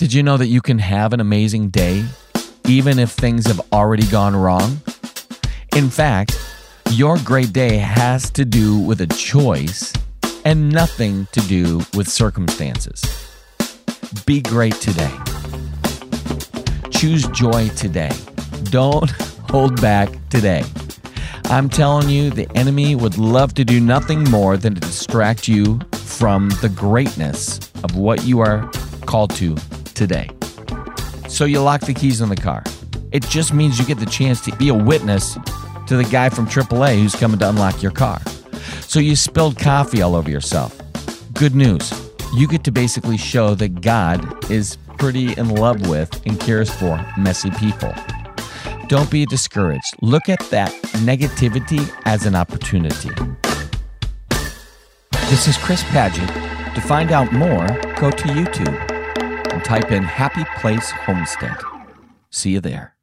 Did you know that you can have an amazing day even if things have already gone wrong? In fact, your great day has to do with a choice and nothing to do with circumstances. Be great today. Choose joy today. Don't hold back today. I'm telling you, the enemy would love to do nothing more than to distract you from the greatness of what you are called to today. So you lock the keys in the car. It just means you get the chance to be a witness to the guy from AAA who's coming to unlock your car. So you spilled coffee all over yourself. Good news. You get to basically show that God is pretty in love with and cares for messy people. Don't be discouraged. Look at that negativity as an opportunity. This is Chris Padgett. To find out more, go to YouTube and type in Happy Place Homestead. See you there.